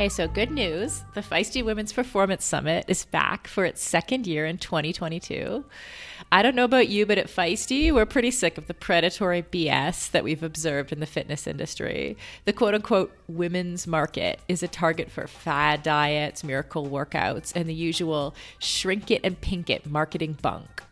Hey, so good news. The Feisty Women's Performance Summit is back for its second year in 2022. I don't know about you, but at Feisty, we're pretty sick of the predatory BS that we've observed in the fitness industry. The quote unquote women's market is a target for fad diets, miracle workouts, and the usual shrink it and pink it marketing bunk.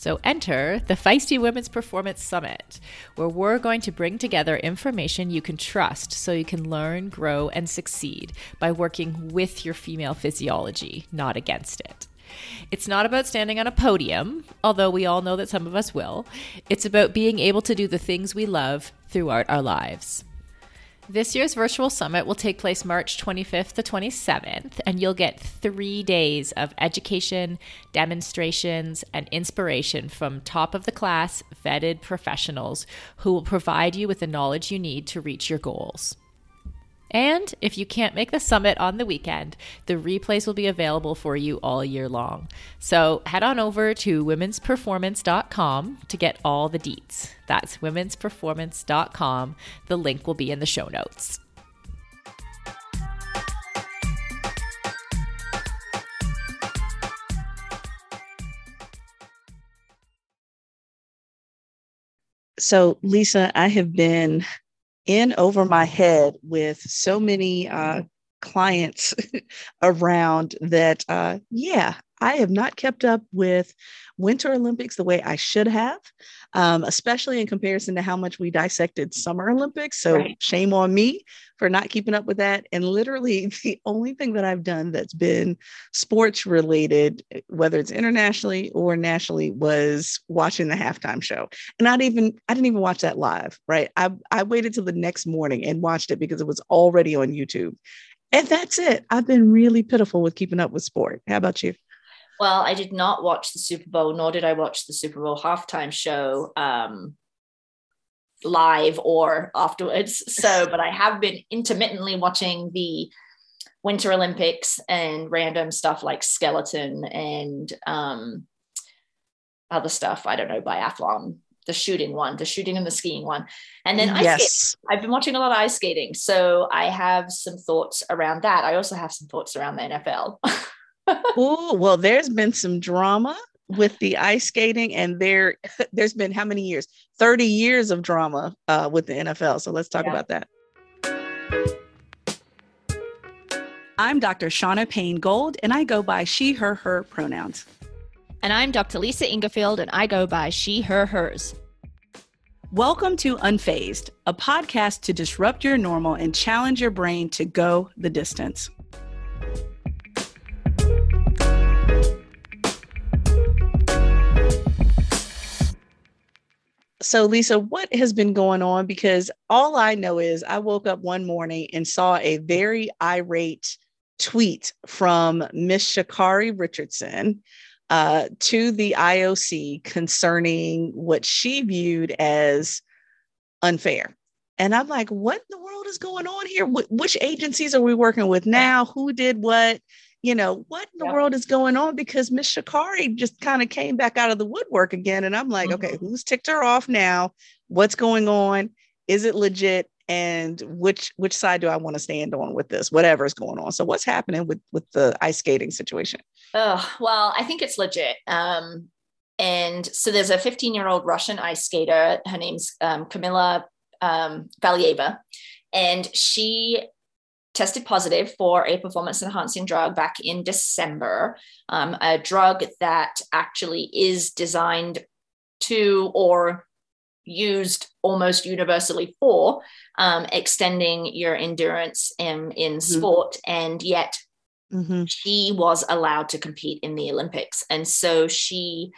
So enter the Feisty Women's Performance Summit, where we're going to bring together information you can trust so you can learn, grow, and succeed by working with your female physiology, not against it. It's not about standing on a podium, although we all know that some of us will. It's about being able to do the things we love throughout our lives. This year's virtual summit will take place March 25th to 27th, and you'll get three days of education, demonstrations, and inspiration from top of the class, vetted professionals who will provide you with the knowledge you need to reach your goals. And if you can't make the summit on the weekend, the replays will be available for you all year long. So head on over to womensperformance.com to get all the deets. That's womensperformance.com. The link will be in the show notes. So, Lisa, I have been in over my head with so many uh, clients around that, uh, yeah, I have not kept up with Winter Olympics the way I should have, um, especially in comparison to how much we dissected Summer Olympics. So right. shame on me for not keeping up with that. And literally, the only thing that I've done that's been sports related, whether it's internationally or nationally, was watching the halftime show. And not even I didn't even watch that live. Right? I I waited till the next morning and watched it because it was already on YouTube. And that's it. I've been really pitiful with keeping up with sport. How about you? Well, I did not watch the Super Bowl, nor did I watch the Super Bowl halftime show um, live or afterwards. So, but I have been intermittently watching the Winter Olympics and random stuff like skeleton and um, other stuff. I don't know, biathlon, the shooting one, the shooting and the skiing one. And then ice yes. skating. I've been watching a lot of ice skating. So I have some thoughts around that. I also have some thoughts around the NFL. oh, well, there's been some drama with the ice skating, and there there's been how many years? 30 years of drama uh, with the NFL. So let's talk yeah. about that. I'm Dr. Shauna Payne Gold, and I go by she, her, her pronouns. And I'm Dr. Lisa Ingarfield, and I go by she, her, hers. Welcome to Unfazed, a podcast to disrupt your normal and challenge your brain to go the distance. So, Lisa, what has been going on? Because all I know is I woke up one morning and saw a very irate tweet from Miss Sha'Carri Richardson uh, to the IOC concerning what she viewed as unfair. And I'm like, what in the world is going on here? Wh- which agencies are we working with now? Who did what? You know, what in the yep. world is going on? Because Miss Sha'Carri just kind of came back out of the woodwork again. And I'm like, mm-hmm. okay, who's ticked her off now? What's going on? Is it legit? And which which side do I want to stand on with this? Whatever is going on. So what's happening with with the ice skating situation? Oh, well, I think it's legit. Um, and so there's a 15 year old Russian ice skater. Her name's um, Kamila um, Valieva. And she tested positive for a performance enhancing drug back in December, um, a drug that actually is designed to or used almost universally for um, extending your endurance in, in mm-hmm. sport. And yet mm-hmm. she was allowed to compete in the Olympics. And so she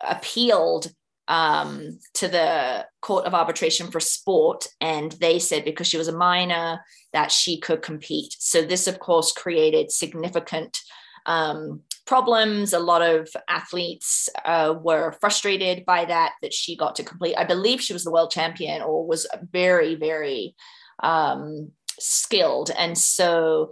appealed um, to the Court of Arbitration for Sport, and they said because she was a minor that she could compete. So this, of course, created significant um, problems. A lot of athletes uh, were frustrated by that that she got to complete. I believe she was the world champion or was very, very um, skilled, and so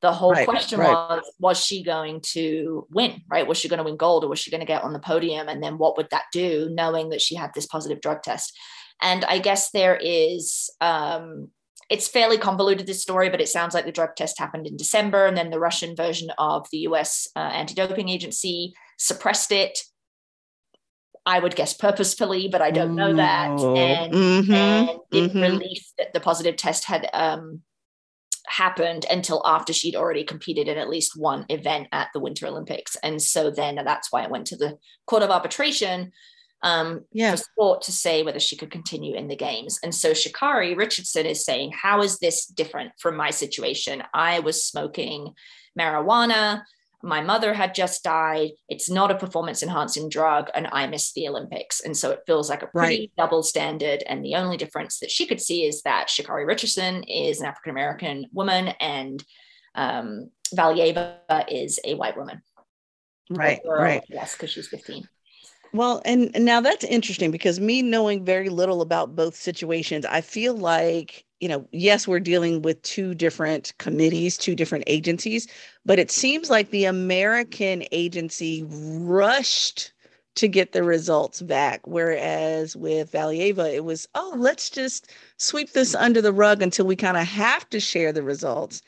the whole right, question right. was was she going to win right was she going to win gold or was she going to get on the podium and then what would that do knowing that she had this positive drug test and i guess there is um, it's fairly convoluted this story, but it sounds like the drug test happened in December, and then the Russian version of the U.S. Uh, anti-doping agency suppressed it. I would guess purposefully, but I don't know that. Oh, And, mhm, and didn't mhm. release that the positive test had um, happened until after she'd already competed in at least one event at the Winter Olympics. And so then that's why it went to the Court of Arbitration um, Yeah. for sport to say whether she could continue in the games. And so Sha'Carri Richardson is saying, How is this different from my situation? I was smoking marijuana. My mother had just died. It's not a performance enhancing drug, and I missed the Olympics. And so it feels like a pretty double standard. And the only difference that she could see is that Sha'Carri Richardson is an African American woman and um, Valieva is a white woman. Right, girl, right. Yes, because she's 15. Well, and, now that's interesting because me knowing very little about both situations, I feel like, you know, yes, we're dealing with two different committees, two different agencies, but it seems like the American agency rushed to get the results back. Whereas with Valieva, it was, oh, let's just sweep this under the rug until we kind of have to share the results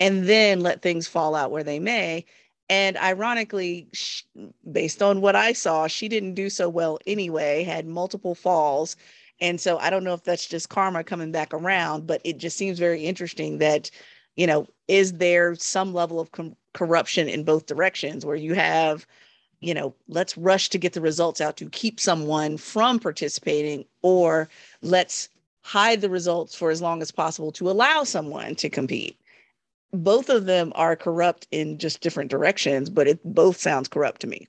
and then let things fall out where they may. And ironically, sh- based on what I saw, she didn't do so well anyway, had multiple falls. And so I don't know if that's just karma coming back around, but it just seems very interesting that, you know, is there some level of com- corruption in both directions where you have, you know, let's rush to get the results out to keep someone from participating, or let's hide the results for as long as possible to allow someone to compete both of them are corrupt in just different directions, but it both sounds corrupt to me.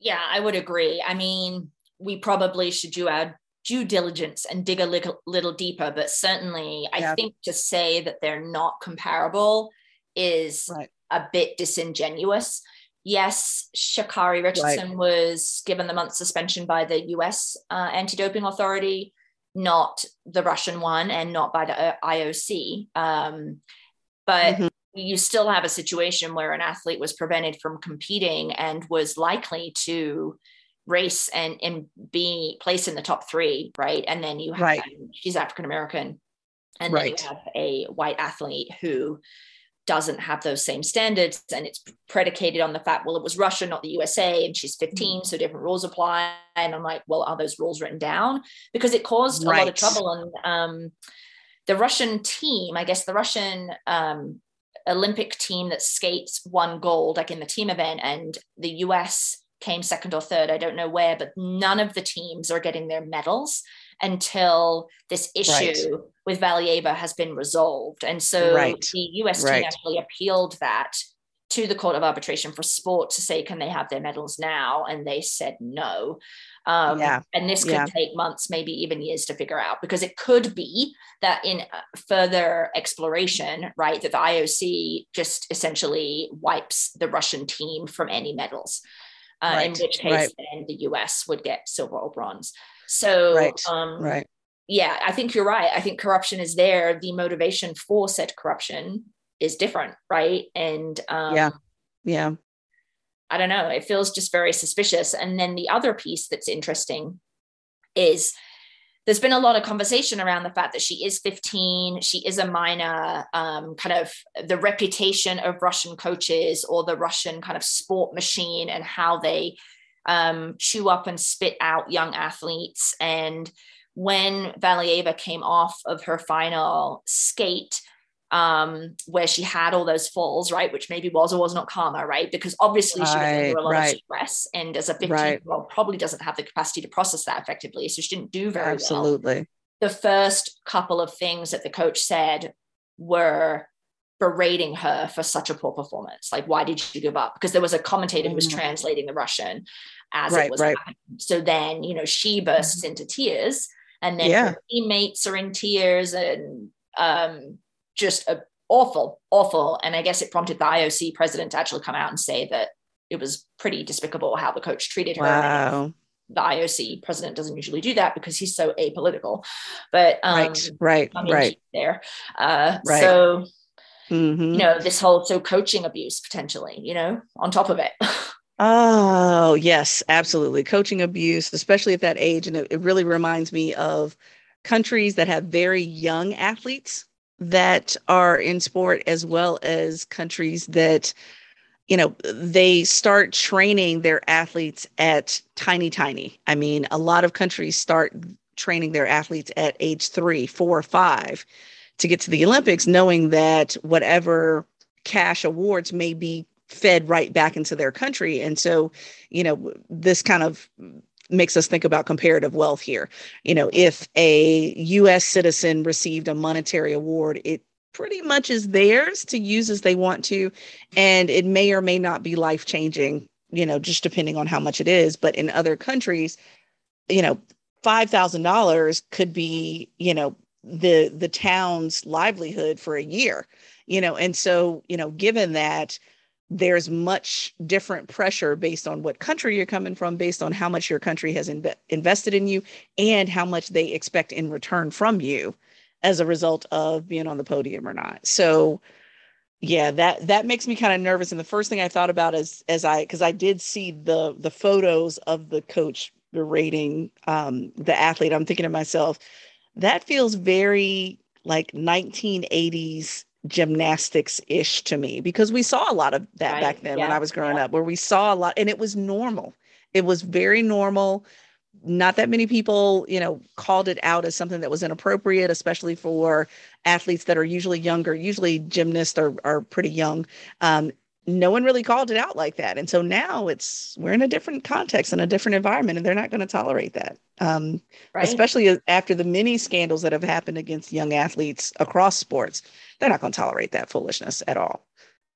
Yeah, I would agree. I mean, we probably should do our due diligence and dig a little, little deeper, but certainly I Yeah. think to say that they're not comparable is Right. a bit disingenuous. Yes, Sha'Carri Richardson was given the month suspension by the US uh, anti doping authority, not the Russian one, and not by the uh, IOC. Um, but Mhm. you still have a situation where an athlete was prevented from competing and was likely to race and, and be placed in the top three, right? And then you have Right. she's African American, and Right. then you have a white athlete who doesn't have those same standards and it's predicated on the fact well it was russia not the usa and she's 15 so different rules apply and i'm like well are those rules written down because it caused a lot of trouble and um, the russian team i guess the russian um, olympic team that skates won gold like in the team event and the us came second or third i don't know where but none of the teams are getting their medals until this issue Right. with Valieva has been resolved. And so Right. the US team Right. actually appealed that to the Court of Arbitration for Sport to say, can they have their medals now? And they said no. Um, Yeah. And this could Yeah. take months, maybe even years to figure out, because it could be that in uh, further exploration, right, that the IOC just essentially wipes the Russian team from any medals. Uh, in which case, right. then the US would get silver or bronze. So, Right, um, Right. yeah, I think you're right. I think corruption is there. The motivation for said corruption is different, right? And um, Yeah. Yeah. I don't know. It feels just very suspicious. And then the other piece that's interesting is there's been a lot of conversation around the fact that she is 15, she is a minor, um, kind of the reputation of Russian coaches or the Russian kind of sport machine and how they um, chew up and spit out young athletes. And when Valieva came off of her final skate, um, where she had all those falls, right? Which maybe was or was not karma, right? Because obviously she was Right, under a lot right. of stress, and as a 15 Right. year old, probably doesn't have the capacity to process that effectively. So she didn't do very well. Absolutely. The first couple of things that the coach said were berating her for such a poor performance. Like, why did you give up? Because there was a commentator who was Mm. translating the Russian as Right, it was right. happening. So then, you know, she bursts into tears, and then Yeah. teammates are in tears, and um, just a, awful, awful. And I guess it prompted the IOC president to actually come out and say that it was pretty despicable how the coach treated her. Wow. The IOC president doesn't usually do that because he's so apolitical, but um, right. Right. I mean, right. there. Uh, Right. So Mhm. you know, this whole so coaching abuse potentially, you know, on top of it. Oh, yes, absolutely. Coaching abuse, especially at that age. And it, it really reminds me of countries that have very young athletes that are in sport as well as countries that you know they start training their athletes at tiny tiny. I mean a lot of countries start training their athletes at age three four five to get to the olympics knowing that whatever cash awards may be fed right back into their country. And so you know this kind of makes us think about comparative wealth here. You know, if a US citizen received a monetary award, it pretty much is theirs to use as they want to. And it may or may not be life changing, you know, just depending on how much it is. But in other countries, you know, $5,000 could be, you know, the the town's livelihood for a year you know and so you know given that there's much different pressure based on what country you're coming from, based on how much your country has inv- invested in you, and how much they expect in return from you as a result of being on the podium or not. So, yeah, that that makes me kind of nervous. And the first thing I thought about is as I because I did see the the photos of the coach berating um, the athlete. I'm thinking to myself, that feels very like 1980s gymnastics ish to me because we saw a lot of that right. back then yeah. when I was growing yeah. up, where we saw a lot and it was normal. It was very normal. Not that many people, you know, called it out as something that was inappropriate, especially for athletes that are usually younger. Usually, gymnasts are, are pretty young. Um, no one really called it out like that. And so now it's we're in a different context and a different environment, and they're not going to tolerate that. Um, right. Especially after the many scandals that have happened against young athletes across sports, they're not going to tolerate that foolishness at all.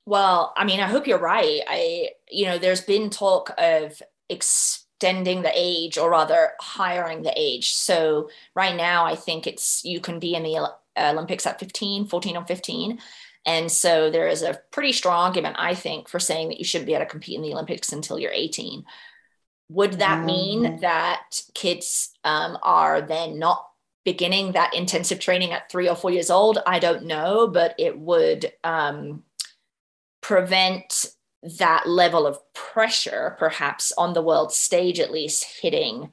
Well, I mean, I hope you're right. I, you know, there's been talk of extending the age, or rather, hiring the age. So right now, I think it's you can be in the Olympics at 15, 14 or 15 and so there is a pretty strong argument, I think, for saying that you shouldn't be able to compete in the Olympics until you're 18. Would that mean that kids um, are then not beginning that intensive training at three or four years old? I don't know, but it would um, prevent that level of pressure, perhaps on the world stage at least, hitting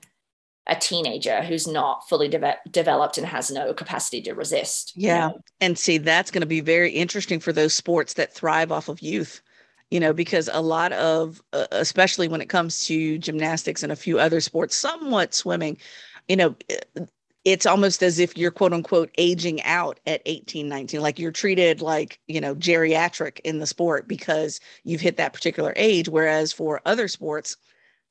a teenager who's not fully de- developed and has no capacity to resist. Yeah. You know? And see, that's going to be very interesting for those sports that thrive off of youth, you know, because a lot of, uh, especially when it comes to gymnastics and a few other sports, somewhat swimming, you know, it's almost as if you're quote unquote aging out at 18 19 like you're treated like you know geriatric in the sport because you've hit that particular age whereas for other sports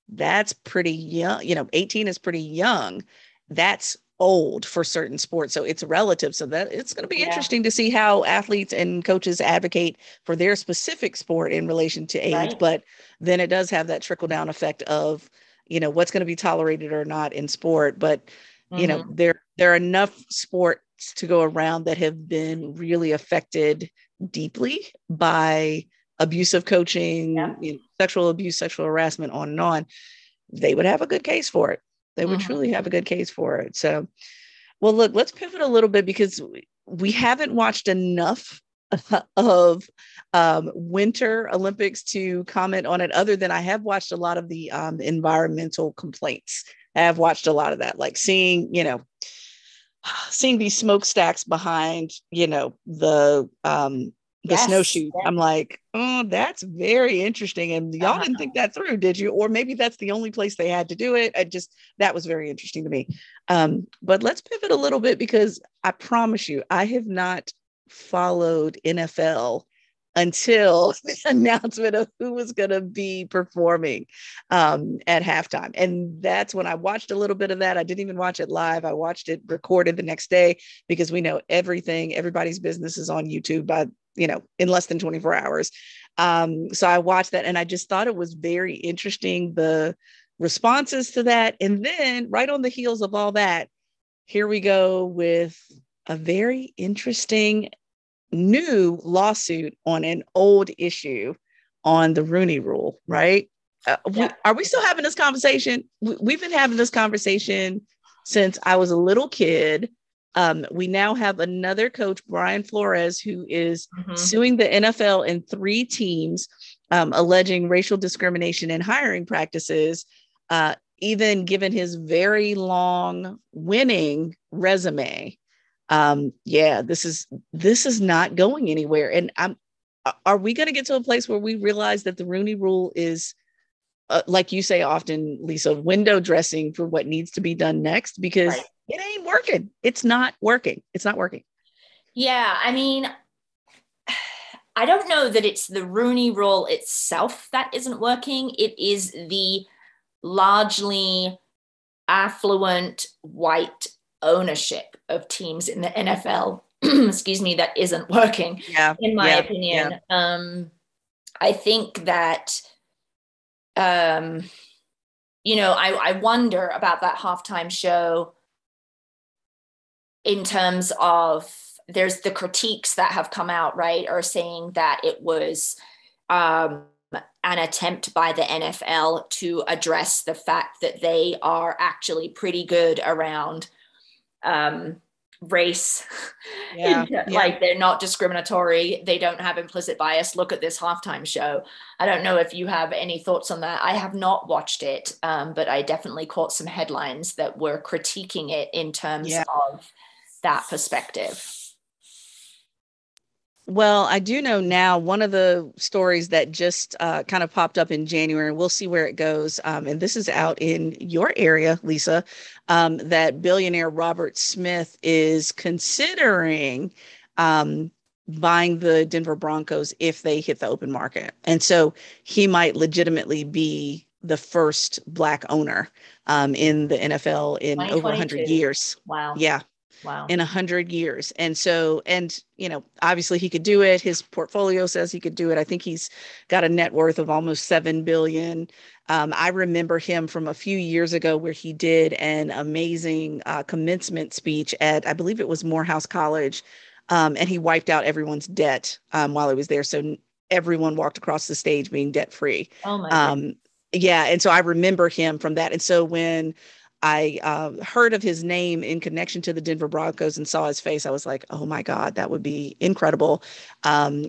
that's pretty young. You know, 18 is pretty young. That's old for certain sports. So it's relative. So that it's going to be yeah. interesting to see how athletes and coaches advocate for their specific sport in relation to age. Right. But then it does have that trickle down effect of, you know, what's going to be tolerated or not in sport. But, mm-hmm. you know, mm-hmm. there there are enough sports to go around that have been really affected deeply by abusive coaching, yeah. you know, sexual abuse, sexual harassment, on and on, they would have a good case for it. They would mm-hmm. truly have a good case for it. So, well, look, let's pivot a little bit because we haven't watched enough of um, Winter Olympics to comment on it, other than I have watched a lot of the um, environmental complaints. I have watched a lot of that, like seeing, you know, seeing these smokestacks behind, you know, the um, the yes, snowshoe. Yes. I'm like, oh, that's very interesting. And y'all uh-huh. didn't think that through, did you? Or maybe that's the only place they had to do it. I just that was very interesting to me. Um, but let's pivot a little bit because I promise you, I have not followed NFL until the announcement of who was going to be performing um, at halftime. And that's when I watched a little bit of that. I didn't even watch it live. I watched it recorded the next day because we know everything, everybody's business is on YouTube by you know, in less than 24 hours. Um, so I watched that and I just thought it was very interesting the responses to that. And then right on the heels of all that, here we go with a very interesting new lawsuit on an old issue on the Rooney rule, right? Uh, yeah. we, are we still having this conversation? We, we've been having this conversation since I was a little kid. Um, we now have another coach, Brian Flores, who is mm-hmm. suing the NFL in three teams, um, alleging racial discrimination in hiring practices, uh, even given his very long winning resume. um, yeah, this is this is not going anywhere. And I'm are we going to get to a place where we realize that the Rooney Rule is, uh, like you say often, Lisa, window dressing for what needs to be done next because right. It ain't working. It's not working. It's not working. Yeah, I mean, I don't know that it's the Rooney Rule itself that isn't working. It is the largely affluent white ownership of teams in the NFL excuse me, that isn't working, yeah, in my yeah, opinion. Yeah. Um, I think that, um, you know, I, I wonder about that halftime show in terms of there's the critiques that have come out, right, are saying that it was um, an attempt by the NFL to address the fact that they are actually pretty good around um, race. Yeah, like they're not discriminatory. They don't have implicit bias. Look at this halftime show. I don't know if you have any thoughts on that. I have not watched it um, but i definitely caught some headlines that were critiquing it in terms yeah. of that perspective well, I do know now one of the stories that just uh, kind of popped up in January, and we'll see where it goes. Um, and this is out in your area, Lisa, um, that billionaire Robert Smith is considering um, buying the Denver Broncos if they hit the open market. And so he might legitimately be the first Black owner um, in the NFL in over 100 years. Wow. Yeah wow. in a hundred years. And so, and you know, obviously he could do it. His portfolio says he could do it. I think he's got a net worth of almost seven billion. Um, I remember him from a few years ago where he did an amazing uh, commencement speech at, I believe it was Morehouse College, um, and he wiped out everyone's debt um, while he was there. So everyone walked across the stage being debt free. Oh my. Um, yeah, and so I remember him from that. And so when I uh, heard of his name in connection to the Denver Broncos and saw his face. I was like, oh my God, that would be incredible. Um,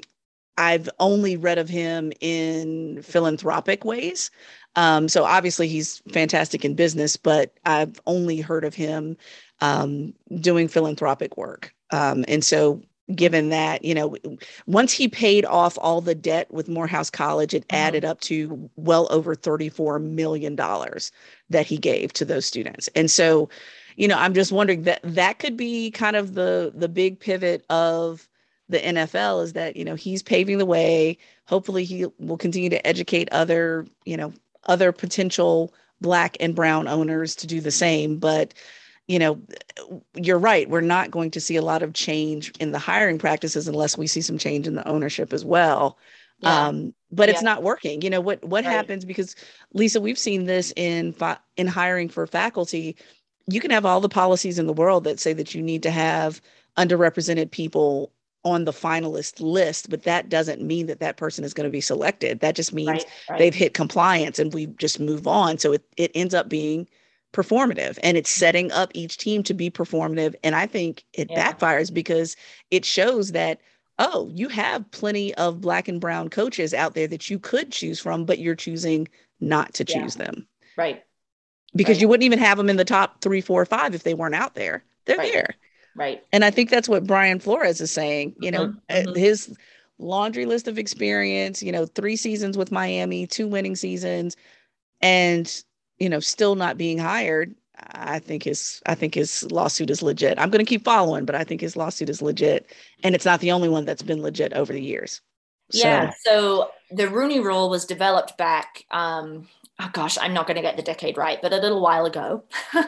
I've only read of him in philanthropic ways. Um, so obviously he's fantastic in business, but I've only heard of him um, doing philanthropic work. Um, and so given that you know once he paid off all the debt with morehouse college it mm-hmm. added up to well over 34 million dollars that he gave to those students. And so you know i'm just wondering that that could be kind of the the big pivot of the nfl is that you know he's paving the way. Hopefully he will continue to educate other you know other potential black and brown owners to do the same. But you know, you're right. We're not going to see a lot of change in the hiring practices unless we see some change in the ownership as well. Yeah. Um, but yeah. it's not working. You know what? What right. happens because Lisa, we've seen this in in hiring for faculty. You can have all the policies in the world that say that you need to have underrepresented people on the finalist list, but that doesn't mean that that person is going to be selected. That just means right, right. they've hit compliance and we just move on. So it, it ends up being performative and it's setting up each team to be performative and i think it yeah. backfires because it shows that oh you have plenty of black and brown coaches out there that you could choose from but you're choosing not to choose yeah. them right because right. you wouldn't even have them in the top three four five if they weren't out there they're right. there right and i think that's what brian flores is saying you know mm-hmm. mm-hmm. his laundry list of experience you know three seasons with miami two winning seasons and you know, still not being hired, I think his I think his lawsuit is legit. I'm going to keep following, but I think his lawsuit is legit, and it's not the only one that's been legit over the years. Yeah. So, so the Rooney Rule was developed back. Um, oh gosh, I'm not going to get the decade right, but a little while ago.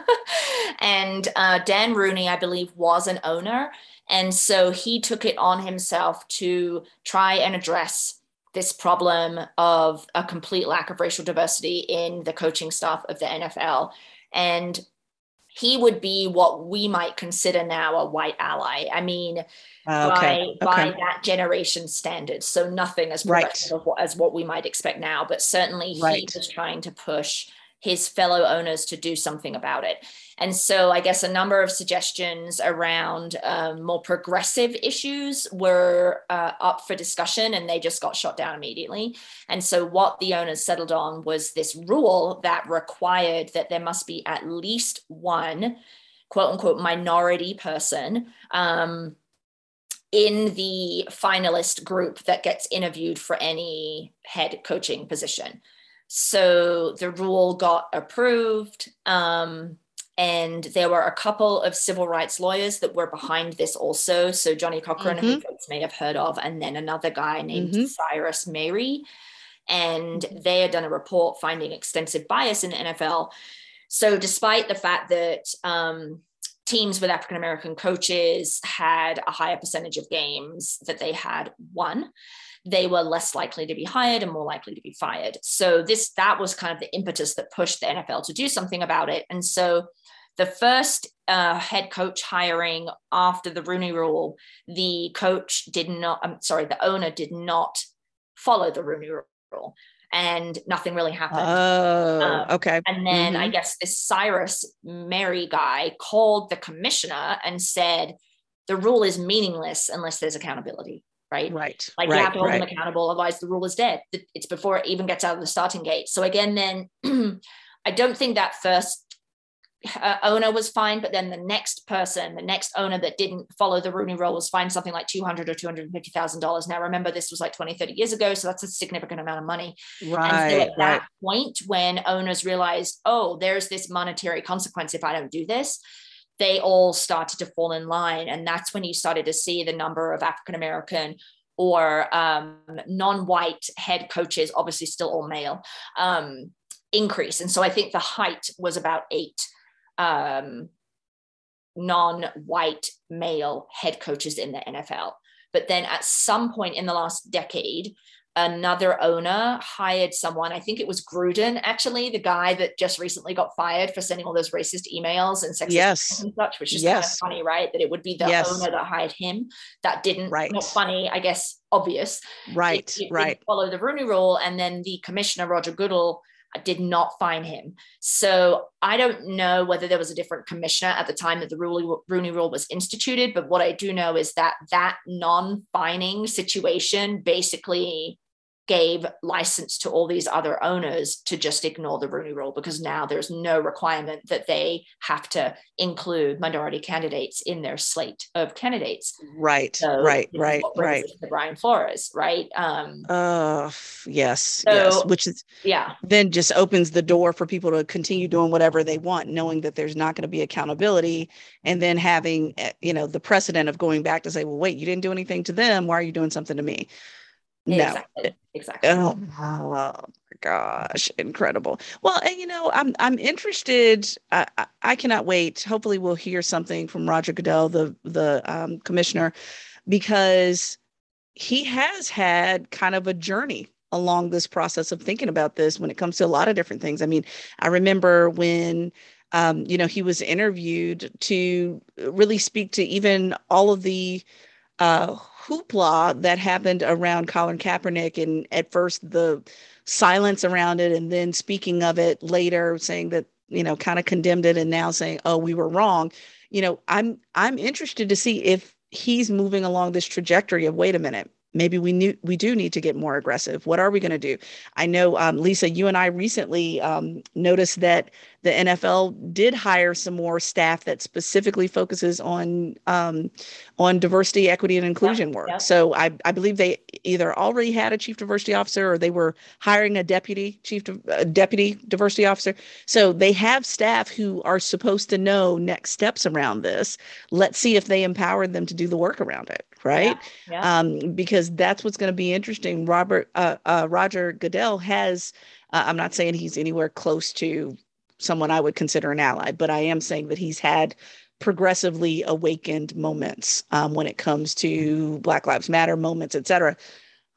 and uh, Dan Rooney, I believe, was an owner, and so he took it on himself to try and address this problem of a complete lack of racial diversity in the coaching staff of the NFL. And he would be what we might consider now a white ally. I mean, uh, okay. by, okay. by that generation standards. So nothing as right. as what we might expect now, but certainly right. he was trying to push his fellow owners to do something about it. And so, I guess a number of suggestions around um, more progressive issues were uh, up for discussion and they just got shot down immediately. And so, what the owners settled on was this rule that required that there must be at least one quote unquote minority person um, in the finalist group that gets interviewed for any head coaching position. So the rule got approved. Um, and there were a couple of civil rights lawyers that were behind this also. So Johnnie Cochran, mm-hmm. who folks may have heard of, and then another guy named mm-hmm. Cyrus Mehri. And they had done a report finding extensive bias in the NFL. So, despite the fact that um, teams with African American coaches had a higher percentage of games that they had won, they were less likely to be hired and more likely to be fired. So this that was kind of the impetus that pushed the NFL to do something about it. And so the first uh, head coach hiring after the Rooney Rule, the coach did not. I'm sorry, the owner did not follow the Rooney Rule and nothing really happened. Oh, um, okay. And then mm-hmm. I guess this Cyrus Mehri guy called the commissioner and said the rule is meaningless unless there's accountability. Right. Right. Like right, you have to hold right. them accountable, otherwise the rule is dead. It's before it even gets out of the starting gate. So again, then I don't think that first uh, owner was fined, but then the next person, the next owner that didn't follow the Rooney rule was fined something like 200 or $250,000. Now, remember, this was like 20, 30 years ago. So that's a significant amount of money. Right. And so at that right. point, when owners realized, oh, there's this monetary consequence if I don't do this, they all started to fall in line. And that's when you started to see the number of African American or um, non white head coaches, obviously still all male, um, increase. And so I think the height was about eight um, non-white male head coaches in the NFL. But then at some point in the last decade, another owner hired someone. I think it was Gruden, actually, the guy that just recently got fired for sending all those racist emails and sexist yes. and such, which is yes. kind of funny, right? That it would be the yes. owner that hired him. That didn't right. not funny, I guess, obvious. Right, it, it right. Follow the Rooney Rule, and then the commissioner Roger Goodell I did not find him. So I don't know whether there was a different commissioner at the time that the Rooney Rule was instituted, but what I do know is that that non-fining situation basically gave license to all these other owners to just ignore the Rooney Rule because now there's no requirement that they have to include minority candidates in their slate of candidates. Right, so right, right, right. The Brian Flores, right? Um, uh, yes, so, yes. Which is yeah, then just opens the door for people to continue doing whatever they want, knowing that there's not going to be accountability, and then having eh, you know the precedent of going back to say, well, wait, you didn't do anything to them. Why are you doing something to me? No. Exactly. Exactly. Oh, oh my gosh, incredible. Well, and you know, I'm I'm interested. I, I, I cannot wait. Hopefully, we'll hear something from Roger Goodell, the the um, commissioner, because he has had kind of a journey along this process of thinking about this when it comes to a lot of different things. I mean, I remember when um, you know he was interviewed to really speak to even all of the uh, hoopla that happened around Colin Kaepernick, and at first the silence around it, and then speaking of it later, saying that you know kind of condemned it, and now saying, "Oh, we were wrong." You know, I'm I'm interested to see if he's moving along this trajectory of wait a minute maybe we knew we do need to get more aggressive. What are we going to do? I know um, lisa you and i recently um, noticed that the nfl did hire some more staff that specifically focuses on um, on diversity equity and inclusion yeah, work. yeah. so I, I believe they either already had a chief diversity officer or they were hiring a deputy chief uh, deputy diversity officer. So they have staff who are supposed to know next steps around this. Let's see if they empowered them to do the work around it right? Yeah, yeah. Um, because that's what's going to be interesting. Robert uh, uh, Roger Goodell has. Uh, I'm not saying he's anywhere close to someone I would consider an ally, but I am saying that he's had progressively awakened moments um, when it comes to Black Lives Matter moments, et cetera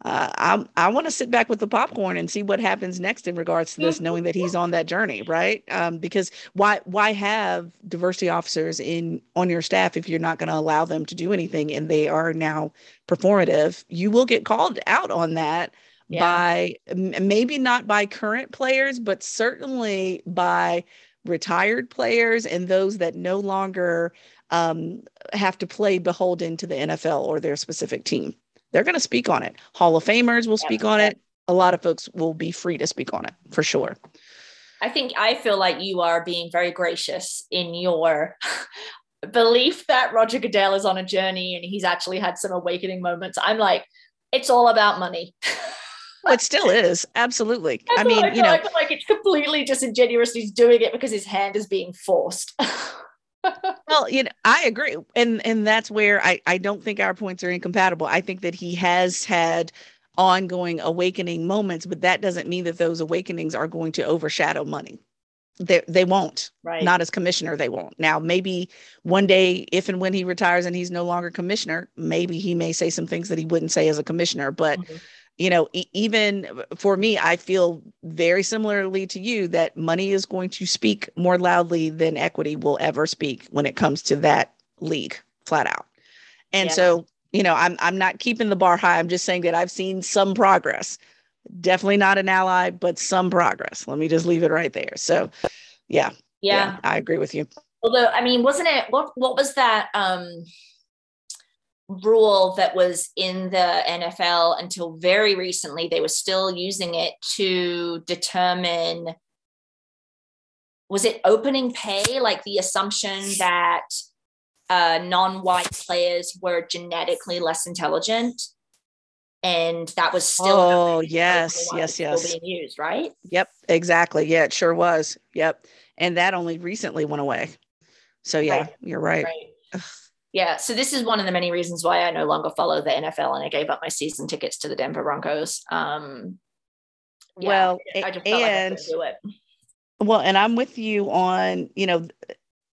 uh, I I want to sit back with the popcorn and see what happens next in regards to this, knowing that he's on that journey, right? Um, because why why have diversity officers in on your staff if you're not going to allow them to do anything and they are now performative? You will get called out on that yeah. by maybe not by current players, but certainly by retired players and those that no longer um, have to play beholden to the NFL or their specific team they're going to speak on it. Hall of Famers will speak on it. A lot of folks will be free to speak on it for sure. I think I feel like you are being very gracious in your belief that Roger Goodell is on a journey and he's actually had some awakening moments. I'm like, it's all about money. it still is absolutely. I, I mean, like, you know, I like it's completely disingenuous. He's doing it because his hand is being forced. well, you know, I agree, and and that's where I I don't think our points are incompatible. I think that he has had ongoing awakening moments, but that doesn't mean that those awakenings are going to overshadow money. They they won't. Right. Not as commissioner, they won't. Now, maybe one day, if and when he retires and he's no longer commissioner, maybe he may say some things that he wouldn't say as a commissioner. But mm-hmm you know e- even for me i feel very similarly to you that money is going to speak more loudly than equity will ever speak when it comes to that league flat out. And yeah. so you know i'm i'm not keeping the bar high. I'm just saying that i've seen some progress. Definitely not an ally but some progress. Let me just leave it right there. So yeah. Yeah, yeah i agree with you. Although i mean wasn't it what what was that um rule that was in the NFL until very recently. They were still using it to determine was it opening pay, like the assumption that uh, non white players were genetically less intelligent? And that was still oh yes yes yes. being used right? Yep exactly. Yeah it sure was. Yep. And that only recently went away. So yeah right. you're right, right yeah, so this is one of the many reasons why I no longer follow the NFL and I gave up my season tickets to the Denver Broncos. Um, yeah, well, I just and like do it. Well, and I'm with you on, you know,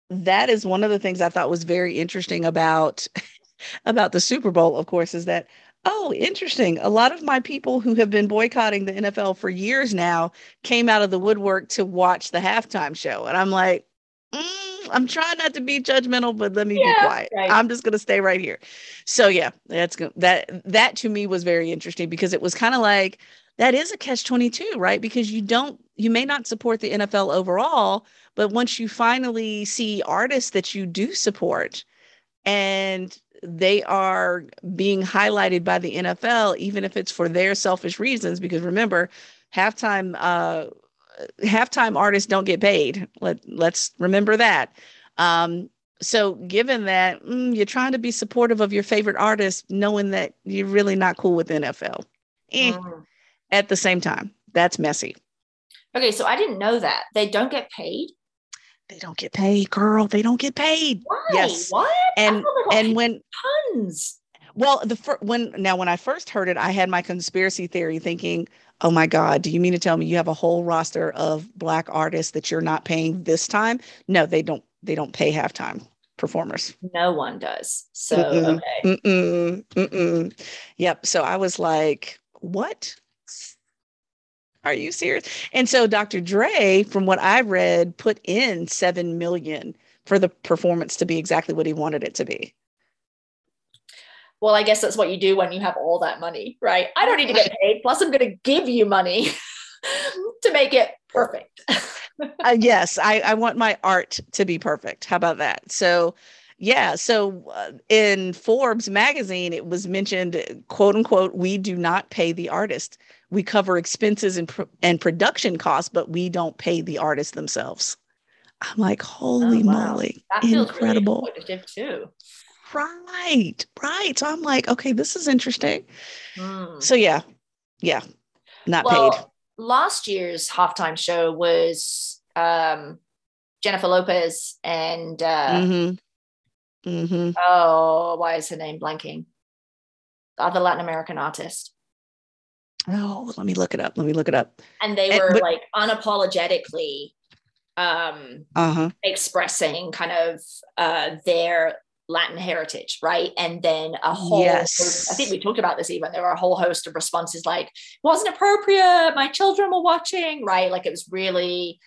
that is one of the things I thought was very interesting about about the Super Bowl, of course, is that oh, interesting. A lot of my people who have been boycotting the NFL for years now came out of the woodwork to watch the halftime show. And I'm like, I'm trying not to be judgmental, but let me yeah, be quiet. Right. I'm just gonna stay right here. So yeah, that's good. That that to me was very interesting because it was kind of like that is a catch 22, right? Because you don't you may not support the NFL overall, but once you finally see artists that you do support and they are being highlighted by the NFL, even if it's for their selfish reasons, because remember, halftime uh halftime artists don't get paid. Let let's remember that. Um, so given that mm, you're trying to be supportive of your favorite artist, knowing that you're really not cool with NFL, eh, mm. at the same time, that's messy. Okay, so I didn't know that they don't get paid. They don't get paid, girl. They don't get paid. Why? Yes. What? And and when tons. Well, the fir- when now when I first heard it, I had my conspiracy theory thinking, oh my God, do you mean to tell me you have a whole roster of black artists that you're not paying this time? No, they don't, they don't pay halftime performers. No one does. So, mm-mm, okay. Mm-mm, mm-mm. Yep. So I was like, what? Are you serious? And so Dr. Dre, from what I read, put in 7 million for the performance to be exactly what he wanted it to be well, I guess that's what you do when you have all that money, right? I don't need to get paid. Plus, I'm going to give you money to make it perfect. uh, yes, I, I want my art to be perfect. How about that? So, yeah. So uh, in Forbes magazine, it was mentioned, quote unquote, we do not pay the artist. We cover expenses and, pr- and production costs, but we don't pay the artists themselves. I'm like, holy oh, wow. moly, that incredible. Really too. Right, right. So I'm like, okay, this is interesting. Mm. So yeah, yeah, not well, paid. Last year's halftime show was um, Jennifer Lopez and uh, mm-hmm. Mm-hmm. oh, why is her name blanking? The other Latin American artist. Oh, let me look it up. Let me look it up. And they were and, but, like unapologetically um, uh-huh. expressing kind of uh, their Latin heritage, right? And then a whole, yes. I think we talked about this even. There were a whole host of responses like, wasn't appropriate. My children were watching, right? Like it was really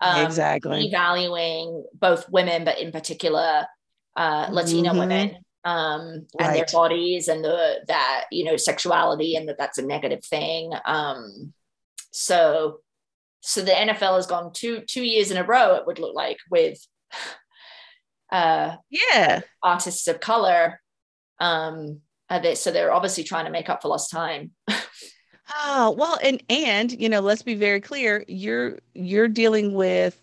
um, exactly devaluing both women, but in particular, uh, Latino mm-hmm. women um, right. and their bodies and the that you know sexuality and that that's a negative thing. Um, so, so the NFL has gone two two years in a row. It would look like with uh, yeah artists of color um, they, so they're obviously trying to make up for lost time Oh, well, and and you know, let's be very clear, you're you're dealing with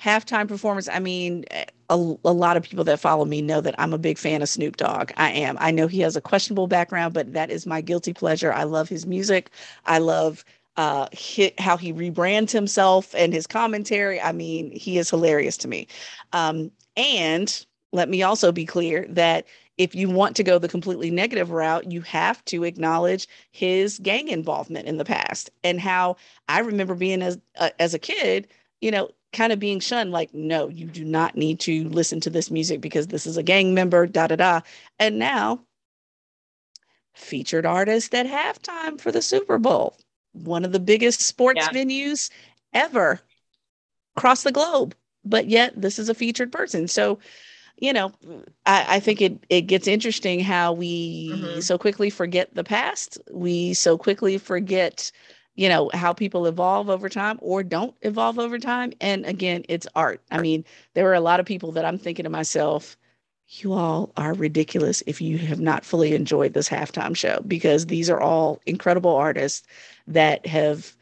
halftime performance. I mean, a, a lot of people that follow me know that I'm a big fan of Snoop Dogg. I am. I know he has a questionable background, but that is my guilty pleasure. I love his music. I love uh hit how he rebrands himself and his commentary. I mean, he is hilarious to me. Um, and let me also be clear that if you want to go the completely negative route, you have to acknowledge his gang involvement in the past and how I remember being as uh, as a kid, you know, kind of being shunned like no, you do not need to listen to this music because this is a gang member, da da da. And now featured artist at halftime for the Super Bowl, one of the biggest sports yeah. venues ever across the globe. But yet this is a featured person. So you know, I, I, think it it gets interesting how we mm-hmm. so quickly forget the past. We so quickly forget, you know, how people evolve over time or don't evolve over time. And again, it's art. I mean, there are a lot of people that I'm thinking to myself, you all are ridiculous if you have not fully enjoyed this halftime show because these are all incredible artists that have,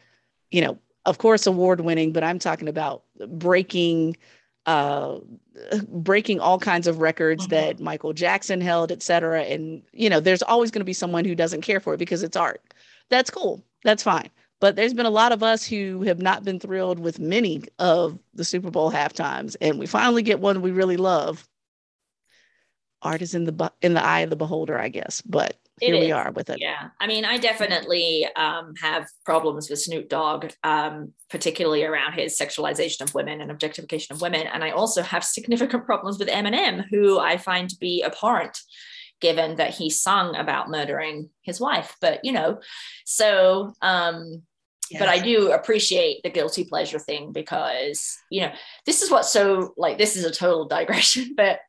you know, of course, award winning, but I'm talking about breaking uh, breaking all kinds of records mm-hmm. that Michael Jackson held, et cetera. And, you know, there's always going to be someone who doesn't care for it because it's art. That's cool. That's fine. But there's been a lot of us who have not been thrilled with many of the Super Bowl half times. And we finally get one we really love. Art is in the in the eye of the beholder, I guess. But here we are with it. Yeah. I mean, I definitely um, have problems with Snoop Dogg, um, particularly around his sexualization of women and objectification of women. And I also have significant problems with Eminem, who I find to be abhorrent given that he sung about murdering his wife. But, you know, so, um, yes. but I do appreciate the guilty pleasure thing because, you know, this is what's so like, this is a total digression, but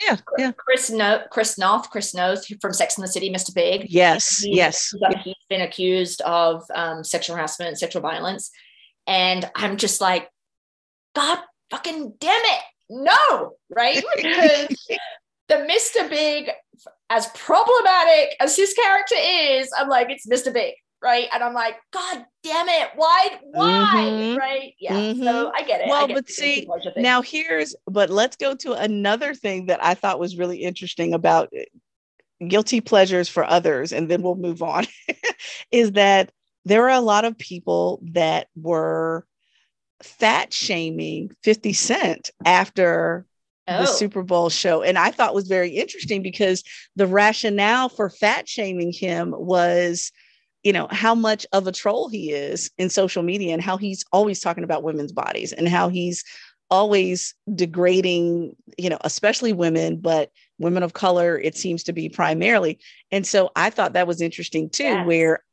yeah, yeah. Chris no- Chris Noth, Chris Noth from Sex and the City, Mr. Big. Yes, he's, yes. He's been accused of um, sexual harassment, sexual violence, and I'm just like, God fucking damn it, no, right? Because the Mr. Big, as problematic as his character is, I'm like, it's Mr. Big right? And I'm like, God damn it, why, why, mm-hmm. right? Yeah. Mm-hmm. So I get it. Well, get but see, now here's, but let's go to another thing that I thought was really interesting about eh, guilty pleasures for others, and then we'll move on. is that there are a lot of people that were fat shaming 50 Cent after Oh. the Super Bowl show. And I thought was very interesting because the rationale for fat shaming him was you know how much of a troll he is in social media and how he's always talking about women's bodies and how he's always degrading you know especially women but women of color it seems to be primarily and so i thought that was interesting too yes. where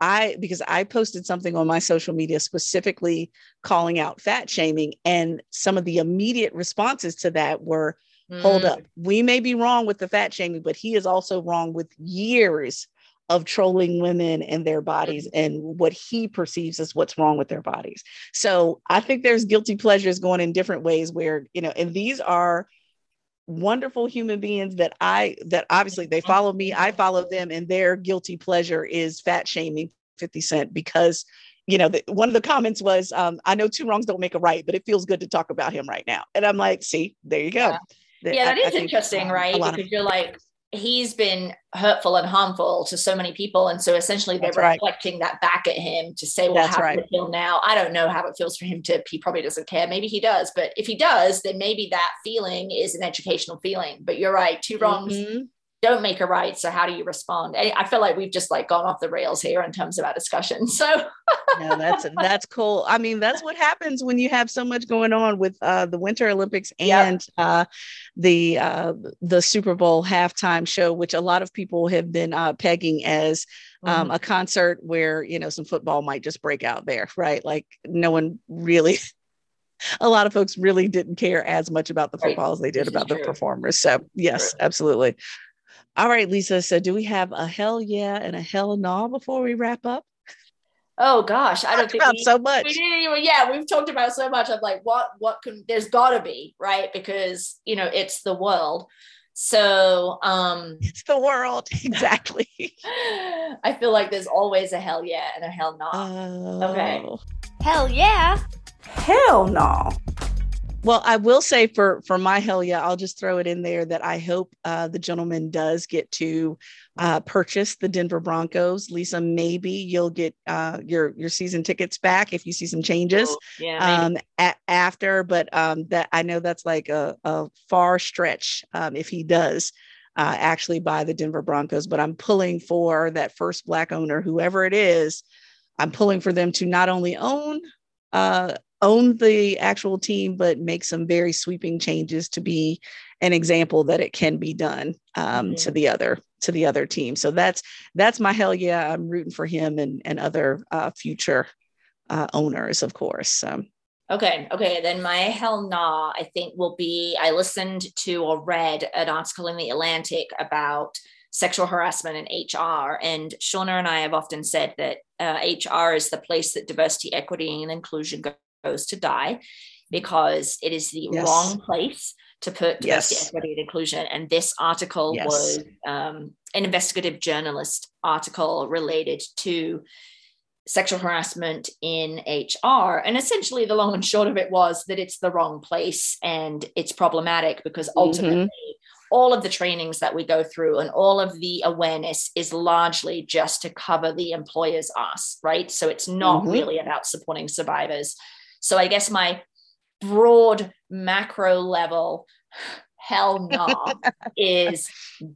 i because i posted something on my social media specifically calling out fat shaming and some of the immediate responses to that were mm. hold up we may be wrong with the fat shaming but he is also wrong with years of trolling women and their bodies mm-hmm. and what he perceives as what's wrong with their bodies. So I think there's guilty pleasures going in different ways where, you know, and these are wonderful human beings that I that obviously they mm-hmm. follow me, I follow them, and their guilty pleasure is fat shaming 50 Cent because you know, the, one of the comments was, um, I know two wrongs don't make a right, but it feels good to talk about him right now. And I'm like, see, there you go. Yeah, yeah that I, is I interesting, um, right? Because of- you're like, he's been hurtful and harmful to so many people. And so essentially they're That's reflecting right. that back at him to say well That's how right. does it feel now? I don't know how it feels for him to he probably doesn't care. Maybe he does but if he does then maybe that feeling is an educational feeling. But you're right two wrongs mm-hmm don't make a right so how do you respond i feel like we've just like gone off the rails here in terms of our discussion so yeah that's that's cool i mean that's what happens when you have so much going on with uh, the winter olympics and yep. uh, the uh, the super bowl halftime show which a lot of people have been uh, pegging as um, mm-hmm. a concert where you know some football might just break out there right like no one really a lot of folks really didn't care as much about the football right. as they did about the performers. So yes, true. absolutely. All right, Lisa. So, do we have a hell yeah and a hell no before we wrap up? Oh gosh, I don't think about we, so much. We didn't even, yeah, we've talked about so much. I'm like, what, what can? There's got to be right because you know it's the world. So um it's the world. Exactly. I feel like there's always a hell yeah and a hell no. Oh. Okay. Hell yeah. Hell no. Well, I will say for for my hell yeah, I'll just throw it in there that I hope uh, the gentleman does get to uh, purchase the Denver Broncos. Lisa, maybe you'll get uh, your your season tickets back if you see some changes Oh, yeah. um, a- after. But um, that I know that's like a, a far stretch um, if he does uh, actually buy the Denver Broncos. But I'm pulling for that first black owner, whoever it is. I'm pulling for them to not only own uh, own the actual team, but make some very sweeping changes to be an example that it can be done um, to the other to the other team. So that's that's my hell yeah. I'm rooting for him and and other uh, future uh, owners, of course. Um, Okay, okay. Then my hell nah, I think will be I listened to or read an article in the Atlantic about sexual harassment and HR. And Shauna and I have often said that uh, HR is the place that diversity, equity, and inclusion goes to die because it is the Yes. wrong place to put diversity, Yes. equity, and inclusion. And this article Yes. was um, an investigative journalist article related to sexual harassment in HR. And essentially, the long and short of it was that it's the wrong place and it's problematic because ultimately, all of the trainings that we go through and all of the awareness is largely just to cover the employer's ass, right? So it's not Mhm. really about supporting survivors. So I guess my broad macro level hell no is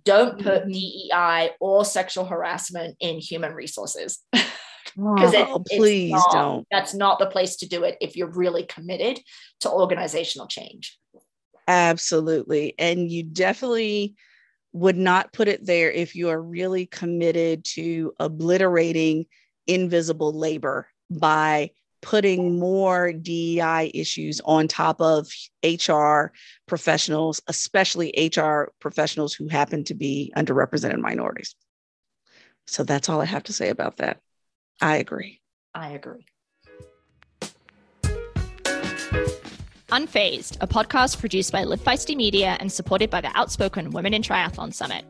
don't put Mhm. DEI or sexual harassment in human resources because oh, please don't. That's not the place to do it if you're really committed to organizational change. Absolutely. And you definitely would not put it there if you are really committed to obliterating invisible labor by putting more DEI issues on top of HR professionals, especially HR professionals who happen to be underrepresented minorities. So that's all I have to say about that. I agree. I agree. Unfazed, a podcast produced by Live Feisty Media and supported by the Outspoken Women in Triathlon Summit.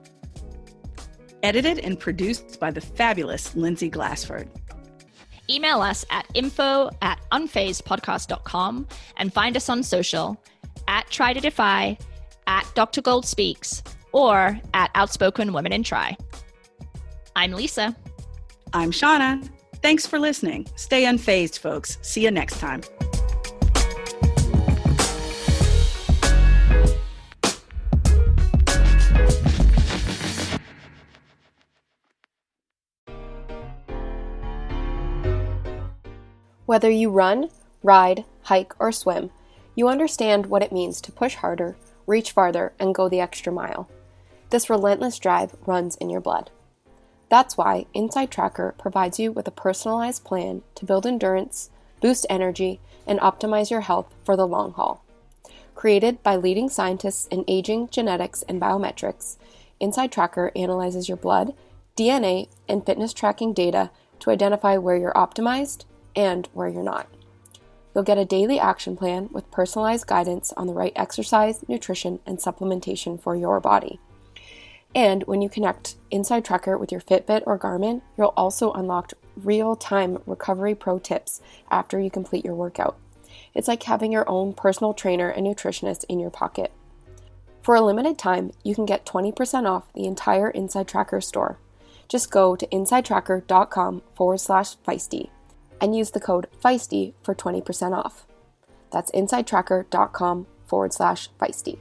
Edited and produced by the fabulous Lindsay Glassford. Email us at info at unfazedpodcast.com and find us on social at Tri to Defy, at Dr. Gold Speaks, or at Outspoken Women in Tri. I'm Lisa. I'm Shauna. Thanks for listening. Stay unfazed, folks. See you next time. Whether you run, ride, hike, or swim, you understand what it means to push harder, reach farther, and go the extra mile. This relentless drive runs in your blood. That's why InsideTracker provides you with a personalized plan to build endurance, boost energy, and optimize your health for the long haul. Created by leading scientists in aging, genetics, and biometrics, InsideTracker analyzes your blood, DNA, and fitness tracking data to identify where you're optimized and where you're not. You'll get a daily action plan with personalized guidance on the right exercise, nutrition, and supplementation for your body. And when you connect InsideTracker with your Fitbit or Garmin, you'll also unlock real time recovery pro tips after you complete your workout. It's like having your own personal trainer and nutritionist in your pocket. For a limited time, you can get 20% off the entire InsideTracker store. Just go to insidetracker.com forward slash feisty and use the code feisty for 20% off. That's insidetracker.com forward slash feisty.